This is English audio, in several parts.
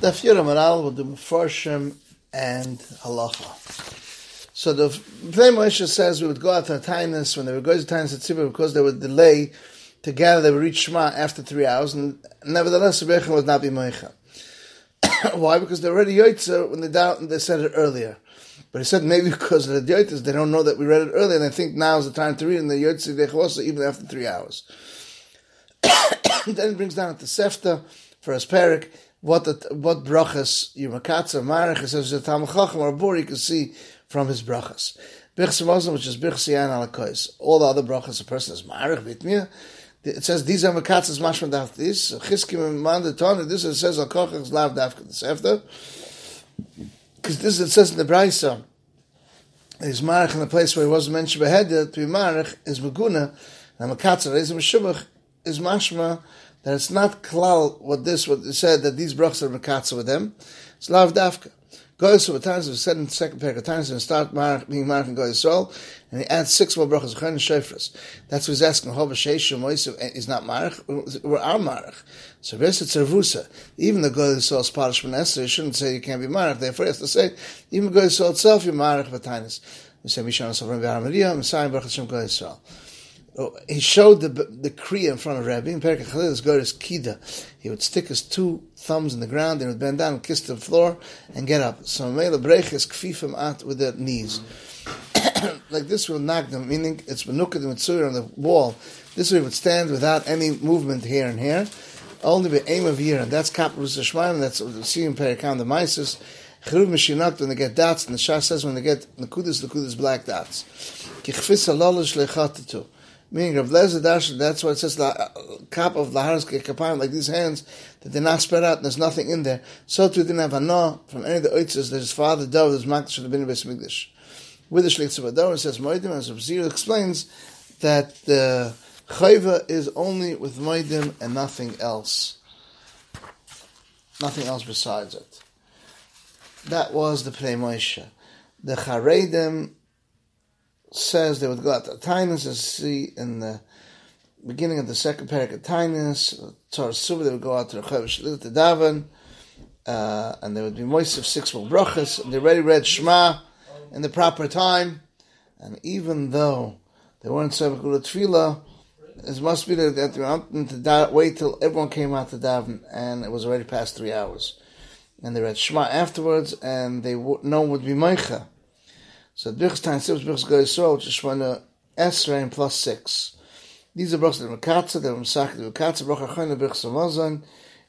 Daf Yira Maral with the Mefarshim and Halacha. So the Pnei Moshe says we would go out to Tainus when they were going to Tainus at Tzibur because they would delay to gather, they would reach Shema after three hours, and nevertheless the Rebbecha would not be Meicha. Why? Because they're already Yoitzer when they doubt and they said it earlier. But he said maybe because of the Yoitzers, they don't know that we read it earlier, and they think now is the time to read, and the Yoitzer Dechavosa even after three hours. then he brings down the Sefta for his parak what the, what brachas Yimakatza Marach it says Talmud Chacham or Bor you can see from his brachas. Birchs Muslim, which is Birchs Yan Alakois. All the other brachas a person is Marach Bitmir. It says these are Makatzas Mashma Daf this. Chiskim and Manda Tana. This it says Al Kochach Lav Dafka the Sefta. Because this it says in the Brisa. Is Marach in the place where he wasn't mentioned behead to be Marach is Maguna and Makatzah is Meshubach is Mashma that it's not klal what this what said that these brachas are mekatza with them. It's lav dafka. Goyis of times we said in the second parak of times and start marach, being marach and goyis soul, and he adds six more brachas chen and shofras. That's what he's asking. Hova sheishu moisav eh, is not marach. We're our marach. So it's tzervusa. Even the goyis soul is parish manesser. You shouldn't say you can't be marach. Therefore, he has to say even goyis soul itself you're marach v'tainis. We say mishan sovrim v'aramariya Messiah brachas shem goyis soul. He showed the the kriya in front of Rabbi. In Perek Chalil, his kida. He would stick his two thumbs in the ground, and would bend down, and kiss the floor, and get up. So Mela Brech is kfifim at with the knees. like this will knock them, meaning it's benukad mitzur on the wall. This way would stand without any movement here and here. Only the aim of year, and that's kaprus shemaim. That's what we see in Perikam the Mises. Cheruv mishinakt when they get dots, and the Shah says when they get nakudas, nakudas black dots. Kichfis alolish lechatatu meaning Rav Lezer Dash, that's why it says the uh, cup of Laharas Kapayim, like these hands, that they're not spread out there's nothing in there. So too didn't have a no from any of the oitzes that his father Dov, his Makdash should have been in Beis With the Shlich Tzavador, it says Moedim, as Zir explains, that the Chayva is only with Moedim and nothing else. Nothing else besides it. That was the Pnei Moshe. The Charedim says they would go out to Tainus, as see in the beginning of the second parak of Tainus, Torah Suba, they would go out to Rechav Shlit to Daven, uh, and there would be moist of six more brachas, and they already read Shema in the proper time, and even though they weren't Sevach Tefillah, it must be that they were to da- wait till everyone came out to daven, and it was already past three hours. And they read Shema afterwards, and they w- no one would be Meicha. So Birchs Tain Sibs Birchs Goy Yisrael, which is Shemana Esrei and plus six. These are brachas that are Mekatza, they're Mesach, they're Mekatza, Brach HaChoyna Birchs Hamazon.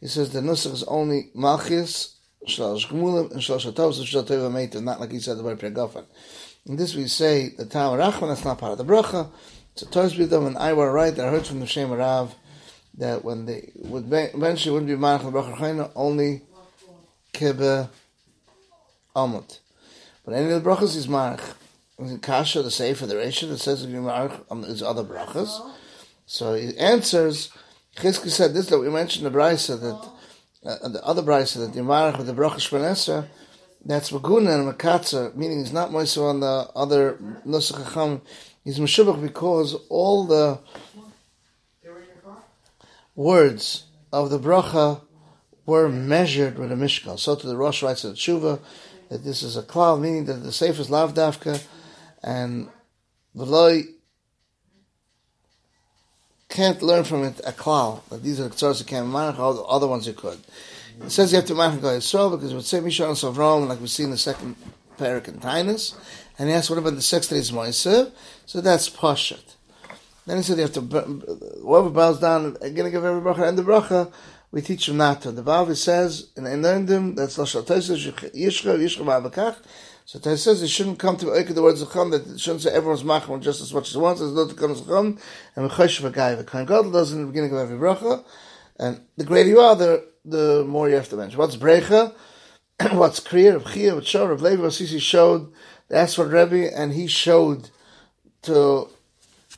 He says the Nusach is only Malchis, Shalosh Gmulim, and Shalosh HaTov, so Shalosh HaTov HaMeitim, not like he said the word Pregofen. In this we say the Tam Rachman, that's not part of the bracha. So Toz Bidom and I were right, I heard from the Shem Rav that when they would eventually wouldn't be Malach the Brach HaChoyna, only Kibbeh Amut. But any of the brachas is marach. Kasha, the Sefer, the Reisha, that says marach um, is other brachas. So he answers, Chizki said this, that we mentioned the brisa, that uh, the other brisa, that the marach with the brachas shmanesra, that's Maguna and Makatza, meaning he's not Moiso on the other Nusach he's Meshubach because all the words of the bracha were measured with a Mishkal. So to the Rosh writes in the Tshuva, that this is a klal, meaning that the sefer is lav dafka, and v'loy can't learn from it a klal. That these are the ktsaros you can't manach, all the other ones you could. It says you have to manach go Yisrael because it would say Mishon Savrom, like we see in the second parak in Tainus, and he asked what about the sixth day is Moisev, so that's Pashat. Then he said you have to, whoever bows down, I'm going to give every bracha and the bracha, we teach them not to. The Vav says, and I learned them, that's Lashal Tesis, Yishcha, Yishcha Ma'abakach. So Tais says it shouldn't come to Oike the words of Chum, that it shouldn't say everyone's machman just as much as he wants, as though come to Chum, and Mechosh the Kohen Gadol does in the beginning of every bracha, and the greater you are, the, the more you have to mention. What's Brecha? What's Kriya? Rav Chia, Rav Shor, Rav Levi, Sisi showed, that's for Rebbe, and he showed to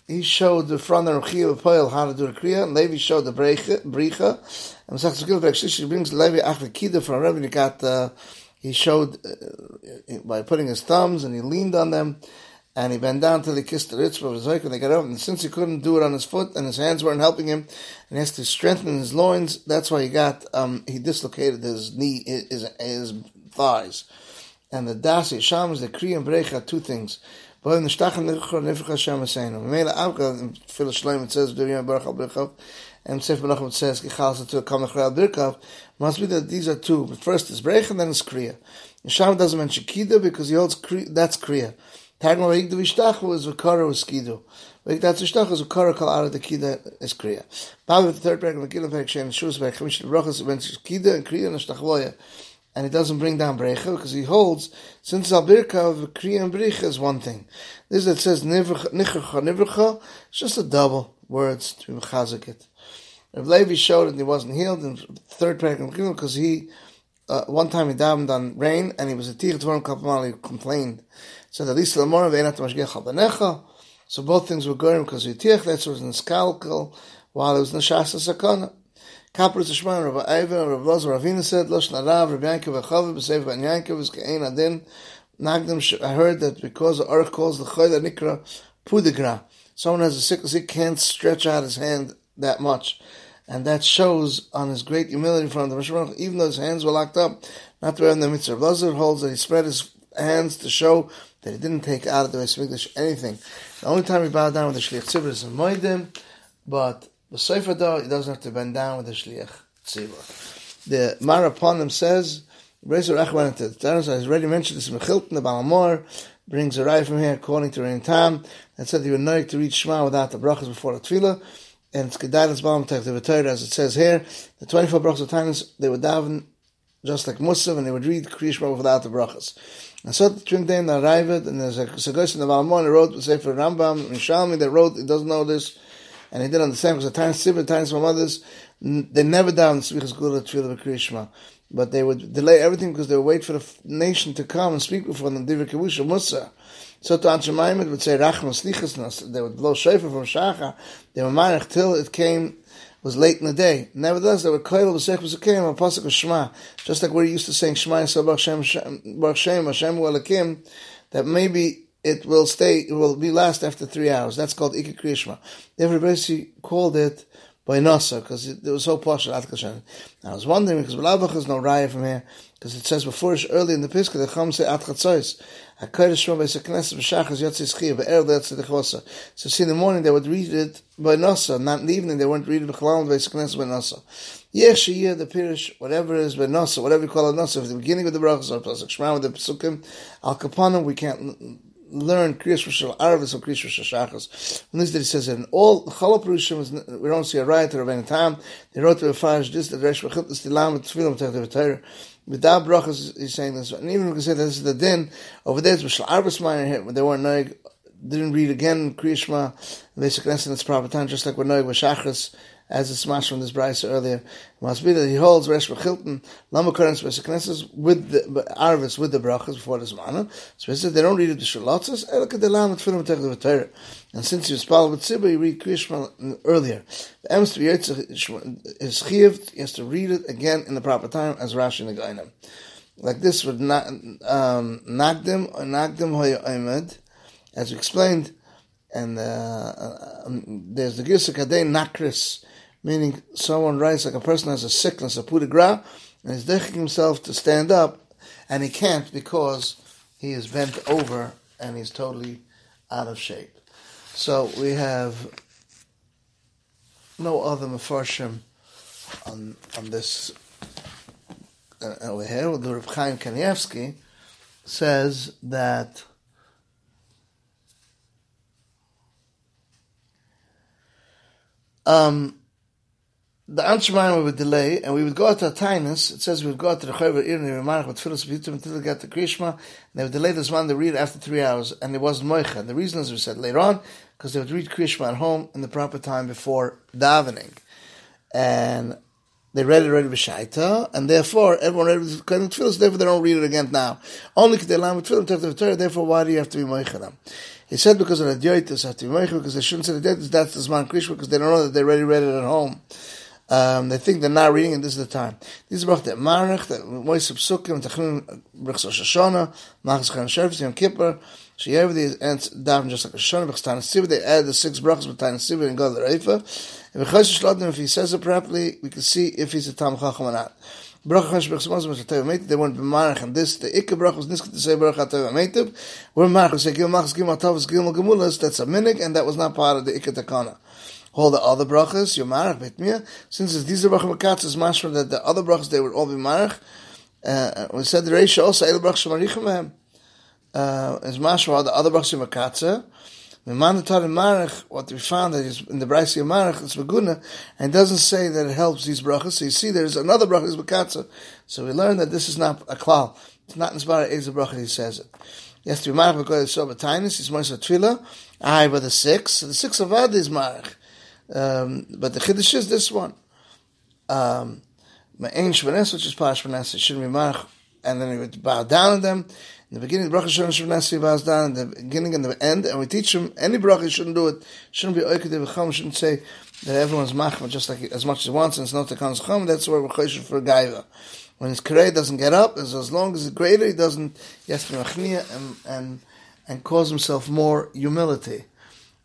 he showed the front of Chia Poel how to do the Kriya, and Levi showed the Brecha, and Masach Zikil V'Akshish brings Levi Achve Kida from Rebbe, and he got, uh, he showed uh, by putting his thumbs, and he leaned on them, and he bent down till he kissed the ritzvah of his and they got up, and since he couldn't do it on his foot, and his hands weren't helping him, and he has to strengthen his loins, that's why he got, um, he dislocated his knee, his, his thighs. And the dasi, sham is the Kriya and brecha, two things. But in the shtachan nifcha nifcha Hashem Aseinu. Mela Avka, in Phil Shleim, it says, Duriya Baruch Al and Sefer Menachem says, Kichal to come Nechral Birkav, must be that these are two. But first is brecha, and then it's kriya. Sham doesn't mention kida because he holds kriya, that's kriya. Tagma Veik the Vishtachu is Vakara with Skidu. Veik that's Vishtachu is Vakara Kal Ara the Kida is Kriya. Baba the third paragraph, Megillah Veik Shem, Shus Veik Chamish Brachas, mentions Kida and Kriya and Shtachvoya. And it doesn't bring down Brecha because he holds, since Albirka of Kriya and Brecha is one thing. This that says Nichurcha Nivrcha, it's just a double words to Mechazik it. Rav Levi showed that he wasn't healed in the third paragraph because he, uh, one time he davened on rain and he was a tigre to him, he complained so the Lisa Lamora Veinat Mashgiach Benecha. So both things were going because Yitiach, that was in Skalkel, while it was in Nashasa Sakana. Kaprus Shman, Rabbi Ivan, Rabbi Loz, Ravina said, Losh Narav, Rabbi Yankov, Achav, B'Sev Ben Yankov, is Ke'en Adin. Nagdim, I heard that because the Earth calls the Choyda Nikra Pudigra. Someone has a sickness, he can't stretch out his hand that much. And that shows on his great humility in front of the Mishmarach, even though his hands were locked up, not to wear the mitzvah. Lazar holds that he spread his hands to show that he didn't take out of the Beis anything. The only time he bowed down with the Shliach Tzibur is in Moedim, but the Sefer though, he doesn't have to bend down with the Shliach Tzibur. The Maraponim says, Rezer Echwan to the has already mentioned this in Mechilton, the Balamor, brings a right from here according to Rein Tam, and said he would know to reach Shema without the brachas before the Tefillah, and it's Gedalas Balam Tech as it says here, the 24 brachas of Tainus, they would daven just like Musaf, and they would read Kriyishma without the brachas. And so the twin day arrived, and there's a Sagosh in the Valmon, he wrote the Sefer Rambam, and Shalmi, that wrote, he doesn't know this, and he didn't understand, because the times, several times from others, they never down Svichas Gula Tefillah Kriyishma. But they would delay everything because they would wait for the nation to come and speak before them, Divir Kavusha Musa. So to answer Maimon would say, Rachma Slichas, they would blow shofar from Shacha, they were marich till it came was late in the day. Nevertheless, they were koil b'sech b'sekim a pasuk of Shema, just like we're used to saying Shema Yisrael Baruch Shem Baruch Shem Hashem that maybe it will stay, it will be last after three hours. That's called Ikka Kriyishma. Everybody called it by Nasa because it, it, was so posh at. I was wondering because Blavach is no raya from here because it says before early in the Piska the Chum say Atkatzois. So see, in the morning they would read it by Nasa, not in the evening they weren't reading by Seknes by Nasa. Yes, Yeshiyah, the Pirish, whatever it is by Nasa, whatever you call it Nasa, if the beginning of the brachas or Pasuk Shema with the Pesukim, Al Kapanim, we can't learn Kriyas Rosh Arvis or Kriyas Rosh Shachas. And this that he says that in all Chalop Rishim, we don't see a riot of any time. They wrote to the Farish this, that Resh Vachit, the Stilam, the Tfilim, the Torah. Without brachas, he's saying this, and even we can say this is the din over there. It's Mishal Arbus Minor when they weren't noig, didn't read again Kriyishma, and they in its proper time, just like we're noig with Shachris, as it's smashed from this Bryce earlier. It must be that he holds Resh Bechilton, Lama Currents Vesikneses with the Arvis with the brachas before the Zmana. So they don't read it the Shalotzes, Elka de Lam Tfilim Tech Torah. And since he was Pal with Tzibah, he read Kriyishma earlier. The Emes to be is he has to read it again in the proper time as Rashi in. Like this with um, Nagdim or Nagdim Hoya Aymed, as we explained, and uh um, there's the Gisa Kadei Nakris, meaning someone writes like a person has a sickness, a pudigra, and he's dechiking himself to stand up, and he can't because he is bent over and he's totally out of shape. So we have no other mafarshim on on this uh, over here. The Reb Chaim Kanievsky says that um, the Anshemayim would delay, and we would go out to Tainus. It says we would go out to the Chayver Ir and Yemarach with Tfilis B'Yitum until we got to Krishma. And they would delay this one to read after three hours, and it wasn't Moicha. The reason, as we said later on, because they would read Krishma at home in the proper time before davening, and they read it already b'shaita, and therefore everyone read it with Tfilis. Therefore, they don't read it again now. Only they learn with Tfilis, Therefore, why do you have to be Moicha them? He said because of the Dioitis have to be Moicha because they shouldn't say the Dioitis. That's the Zman Krishma because they don't know that they already read it at home. Um, they think they're not reading, and this is the time. This is Brach Marach, that Moishe Psukim, Tachlim, Brach Rosh Hashanah, Machas Chan Shefes, Yom Kippur, So you have the ants daven just like a shon b'chstan sibur. They add the six brachas b'tain sibur and go to the reifa. And if he says it properly, we can see if he's a tam chacham or not. Bracha Chash Brachas Moshe Moshe Teva Meitiv, they weren't b'marach, and this, the Ikka Bracha was niska to say Bracha Teva Meitiv, we're marach, we say Gil Machas Gil Matavas Gil Gemulas, that's a minik, and that was not part of the Ikka Takana. All the other brachas, you're marach, Betmia, since these are Bracha Makatz, is mashma that the other brachas, they would all be marach, uh, we said the Reisha also, El Brachas Marichem Mehem, uh, is mashma, the other brachas are Makatza, the mandatory marach, what we found that is in the Braisi marach, it's beguna, and it doesn't say that it helps these brachas. So you see, there's another bracha is. So we learn that this is not a klal. It's not inspired as a bracha. He says it. Yes, to be marach because it's so betainus. It's more tefillah. I but the six. The six of Ad is marach. Um, but the chiddush is this one. Um, Ma'ain Shvanes, which is Pash Shvanes, be marach, and then he would bow down to them. In the beginning, the bracha shouldn't Shvanesi bows down, in the beginning and the end, and we teach him any bracha shouldn't do it, shouldn't be oikid v'cham, shouldn't say that everyone's machma just like as much as he wants, and it's not the kan's cham, that's where we're choshev for gaiva. When his karei doesn't get up, as, as long as it's greater, he doesn't, he has to be and, and, and cause himself more humility.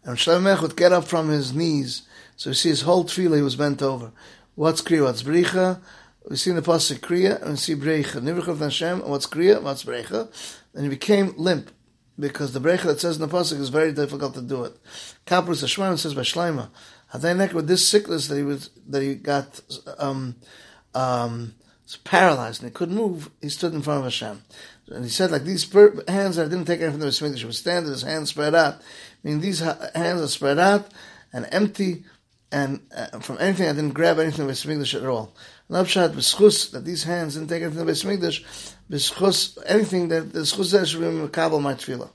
And Shlomo would get up from his knees, so you see his whole tefillah he was bent over. What's kriya, what's bricha? We see in the pasuk kriya and we see brecha. Nivrich of Hashem, what's kriya, what's brecha? and he became limp because the brecha that says in the pasuk is very difficult to do it. Kaprus Hashman says by Shleima, Hadainek with this sickness that he was that he got um, um, paralyzed and he couldn't move, he stood in front of Hashem. And he said, like these hands that didn't take anything from the Shemitah, he was standing, his hands spread out. I mean, these hands are spread out and empty, and uh, from anything, I didn't grab anything from the at all. Nabshat b'schus that these hands didn't take anything from the Shemitah, b'schus anything that the schus there should be mekabel my tefillah.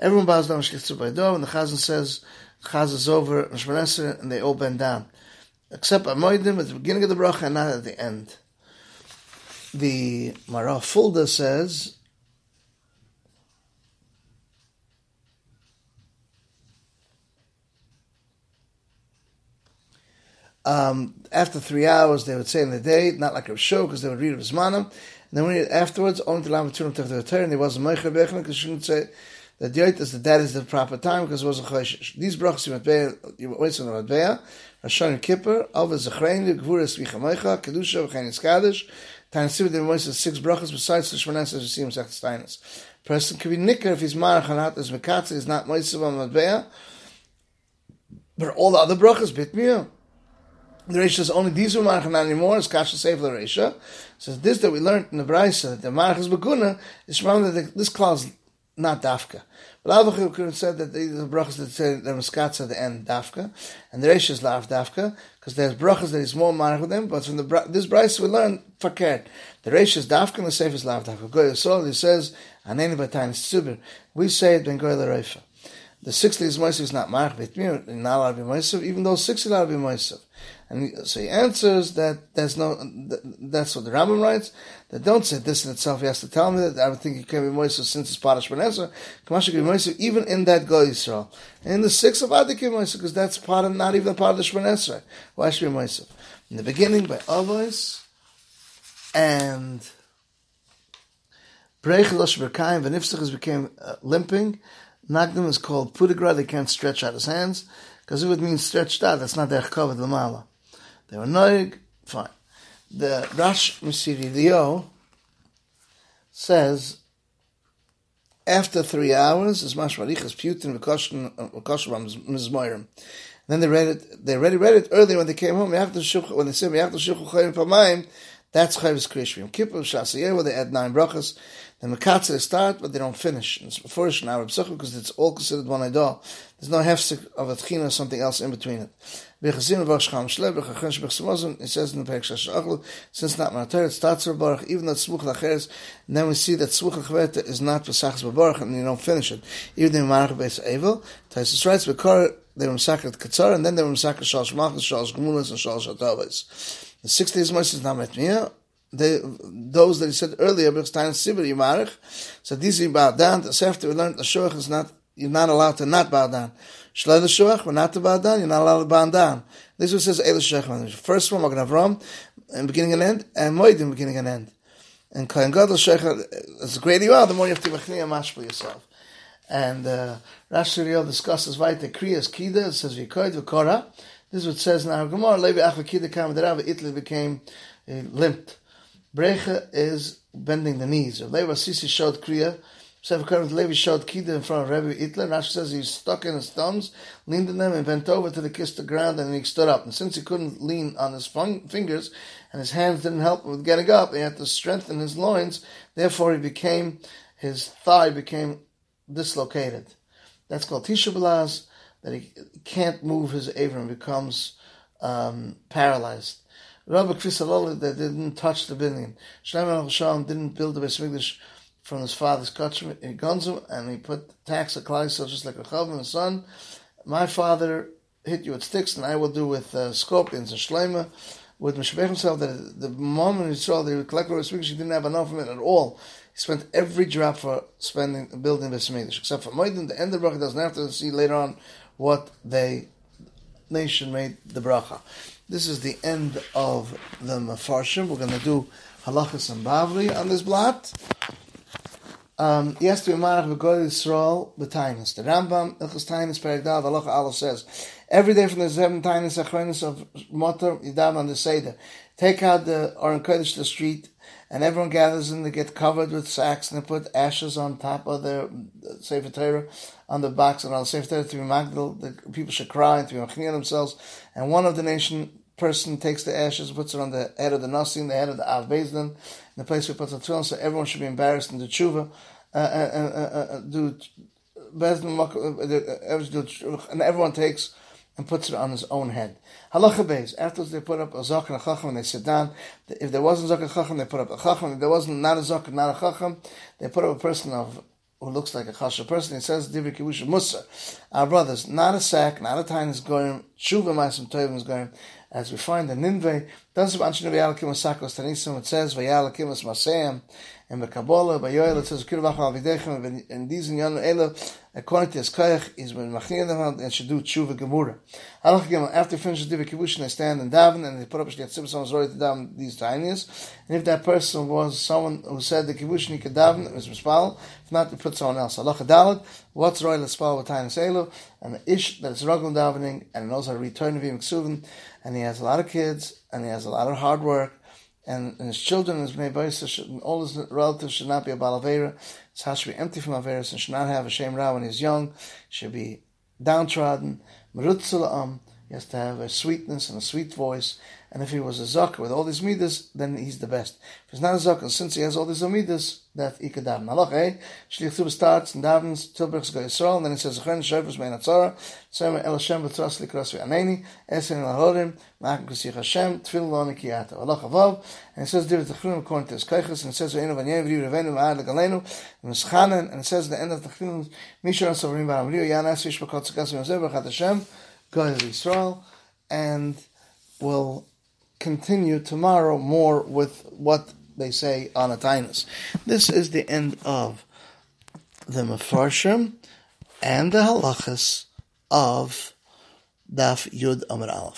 Everyone bows down shkitzur by door, and the chazan says, chaz is over, and they all bend down. Except Amoidim at the beginning of the bracha and not at the end. The Marah Fulda says, Um, after three hours, they would say in the day, not like a show, because they would read of Zmanim. And then when afterwards, only to Lam Turim the and there was a Meicher Bechner, because you shouldn't say that the is that that is the proper time, because it was a Choshish. These brachas you you wait on the Matbeya, Rashon Kippur, Alva Zechrein, Gvura Svicha Meicha, Kedusha, V'chenis Kaddish, Tan Sibid, the Moises, six brachas, besides the Shmanes, as you see him. Person can be nicker if he's Marach and as Mekatze, is not Moises on Matbeya, but all the other brachas, Bitmiyah, the Reisha says only these are marach not anymore. It's kasha the Reisha. So this that we learned in the Brisa that the marach is beguna is from that this clause not dafka. But Avachim could have said that the, the brachas that say the miskatz at the end dafka, and the Reisha is lav dafka because there's brachas that is more marach with them. But from the this Brisa we learn fakir. The Reisha is dafka and the seif is lav dafka. Goy Yisrael he says aneni b'tayin subir. We say it ben goy l'reifa. The sixty is Moisav is not marach b'tmir, not allowed to be Moisav, even though sixty allowed to be Moisav. And so he answers that there's no, that's what the Rambam writes, that don't say this in itself, he has to tell me that I would think it can be Moisav since it's of Shmaneser, Kamasha can be Moisav even in that Go Yisrael. And in the sixth of Adik Moisav, because that's part of, not even part of the Shmaneser. Why should be Moisav? In the beginning by Avos, and Breich Losh Berkayim, Venifsach became uh, limping, Nagdim is called Pudigra, they can't stretch out his hands, because it would mean stretched out, that's not the Echkov of the Mala. They were noig, fine. The Rash Masiri Leo says, after three hours, is Putin, V'koshem Mizmoirim. Then they read it, they already read it earlier when they came home, after Shukha, when they said, after Shukha Chayim that's Chayvis Krishvim. Kippur, Shasayeh, where they add nine brachas, the Mekatze start, but they don't finish. It's first an Arab because it's all considered one idol. There's no hefsek of a tchina or something else in between it. It says in the Perek since not Manatar, it starts with Baruch, even though it's Smuch Lacheres, and then we see that Smuch Lachveta is not Pesachas Baruch, and you don't finish it. Even in Marach Beis Evel, Taisus writes, Bekar, they were Masakrat Katzar, and then they were Masakrat Shalosh Malchus, Shalosh Gemulas, and Shalosh Atavas. The six days Moshe is not Metmiyah, they, those that he said earlier, Bechstein Sibir Yimarech, so these you bow down, so after we learned the Shuach is not, you're not allowed to not bow down. Shloi the Shuach, we're not to bow down, you're not allowed to bow down. This one says Eil Shuach, first one, Magen Avram, in beginning and end, and Moed in beginning and end. And Kohen Gadol Shech, as greater you are, the more you have to machniya mashpil yourself. And uh, Rashi Riel discusses weiter Kriyas Kida, it says Vikoid Vikora. This is what says in our Gemara, Levi Achva Kida Kam Derav, Italy became uh, limped. Brecha is bending the knees. Levi Sisi showed Kriya, Sefer Levi showed Kida in front of Rebbe Hitler. Rashi says he stuck in his thumbs, leaned in them, and bent over to the kiss the ground, and he stood up. And since he couldn't lean on his fingers, and his hands didn't help with getting up, he had to strengthen his loins. Therefore, he became his thigh became dislocated. That's called Tisha B'Laz, that he can't move his Avram, becomes um, paralyzed. Rabbi Krisaloli, that didn't touch the building. Shlomo Shalom didn't build the Beis from his father's kachim in Gonzum, and he put tax of Klaisel just like a Chav and son. My father hit you with sticks, and I will do with uh, scorpions and Shlomo. With Meshbech himself, that the moment he saw the collector of Mikdash, he didn't have enough of it at all. He spent every drop for spending building Beis except for Moedin. The end of the bracha doesn't have to see later on what they nation made the bracha. This is the end of the Mefarshim. We're going to do halachas and bavli on this blot. Um, yes, to Imarach v'God Yisrael b'Tainus. The Rambam Ilchus Tainus Dav Halacha Aleph says every day from the seven Tainus Achronis of Motor Yidav on the Seder. Take out the Aron Kodesh the street and everyone gathers and they get covered with sacks and they put ashes on top of their Sefer Torah on the box and on the Sefer Torah to be Magdal. The people should cry and to be machnia themselves. And one of the nation person takes the ashes, puts it on the head of the Nasi, the head of the Av Bezdin, in the place he puts the tefillin, so everyone should be embarrassed and do tshuva, uh, uh, uh, uh do Bezdin, and everyone takes and puts it on his own head. Halacha beis. Afterwards, they put up a zakh and a chacham, and they sit down. If there wasn't zakh chacham, they put up a chacham. If there wasn't not a zakh, not a chacham, they put up a person of who looks like a chasha person. It says divri kibush musa. Our brothers, not a sack, not a tiny is going. Shuva ma'asim tovim is going. As we find in Ninveh, doesn't mention the v'yalakim sakos tanisim. It says v'yalakim maseim and the Kabbalah, by Yoel, it says, Kirvach al Videchem, and these in Yanu Ela, according to his Koyach, is when Machnia them and should do Tshuva Gemura. Halach Gimel, after finishes Diva Kibbutz, they stand and daven, and they put up Shliat Tzibah, someone's ready to daven these tiniest. And if that person was someone who said the Kibbutz, he could daven, it was Mispal. If not, they put someone else. Halach Dalit, what's Roy L'Spal with Tainis Elu, and the Ish that is Ragul davening, and knows how to return to Vim Ksuvin, and he has a lot of kids, and he has a lot of hard work, and, and his children, his bnei all his relatives should not be a balavera. His house should be empty from averas and should not have a shame ra when he's young. Should be downtrodden. Merutzulam. He has to have a sweetness and a sweet voice. And if he was a zakah with all these midas, then he's the best. If he's not a zakah, since he has all these midas, that he could daven. Halach eh? Shlich Tzubah starts and davens Tilbergs Go Yisrael, and then he says, Zechen Shofes Mein Atzara, Sema El Hashem B'Tras Likras V'Aneni, Esen El Ahorim, Ma'akim Kusich Hashem, Tfil Lo Nikiyata. Halach Avav, and it says, Divrei Techrim according to his Keiches, and it says, Ve'enu V'Anyev Riv Revenu Ma'ad Legalenu, and Mischanen, and it says, the end of Techrim, Mishra Sovrim Ba'am Rio, Yan Asvish B'Kot Tzakas V'Yosef B'Chat Hashem, Go Yisrael, and will continue tomorrow more with what they say on a tinus. This is the end of the Mefarshim and the halachas of Daf Yud Amar Aleph.